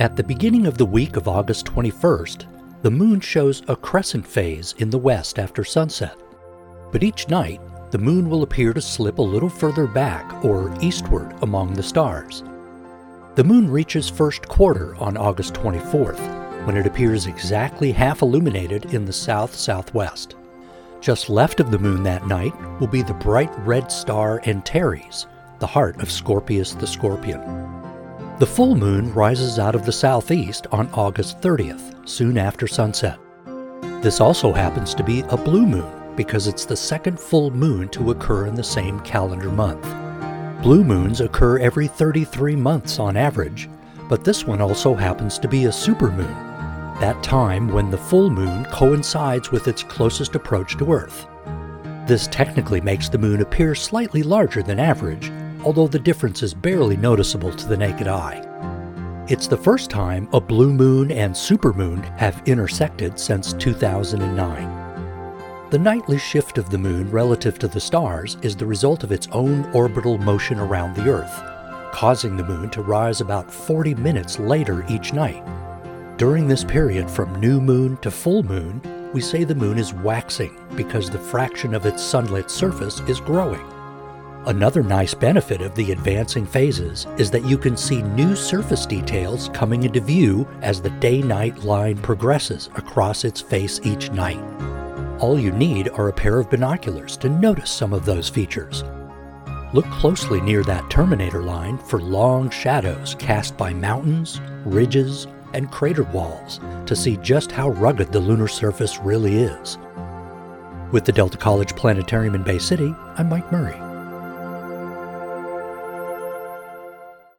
At the beginning of the week of August 21st, the moon shows a crescent phase in the west after sunset. But each night, the moon will appear to slip a little further back or eastward among the stars. The moon reaches first quarter on August 24th, when it appears exactly half illuminated in the south southwest. Just left of the moon that night will be the bright red star Antares, the heart of Scorpius the Scorpion. The full moon rises out of the southeast on August 30th, soon after sunset. This also happens to be a blue moon because it's the second full moon to occur in the same calendar month. Blue moons occur every 33 months on average, but this one also happens to be a supermoon, that time when the full moon coincides with its closest approach to Earth. This technically makes the moon appear slightly larger than average, although the difference is barely noticeable to the naked eye. It's the first time a blue moon and supermoon have intersected since 2009. The nightly shift of the moon relative to the stars is the result of its own orbital motion around the Earth, causing the moon to rise about 40 minutes later each night. During this period from new moon to full moon, we say the moon is waxing because the fraction of its sunlit surface is growing. Another nice benefit of the advancing phases is that you can see new surface details coming into view as the day-night line progresses across its face each night. All you need are a pair of binoculars to notice some of those features. Look closely near that terminator line for long shadows cast by mountains, ridges, and crater walls to see just how rugged the lunar surface really is. With the Delta College Planetarium in Bay City, I'm Mike Murray.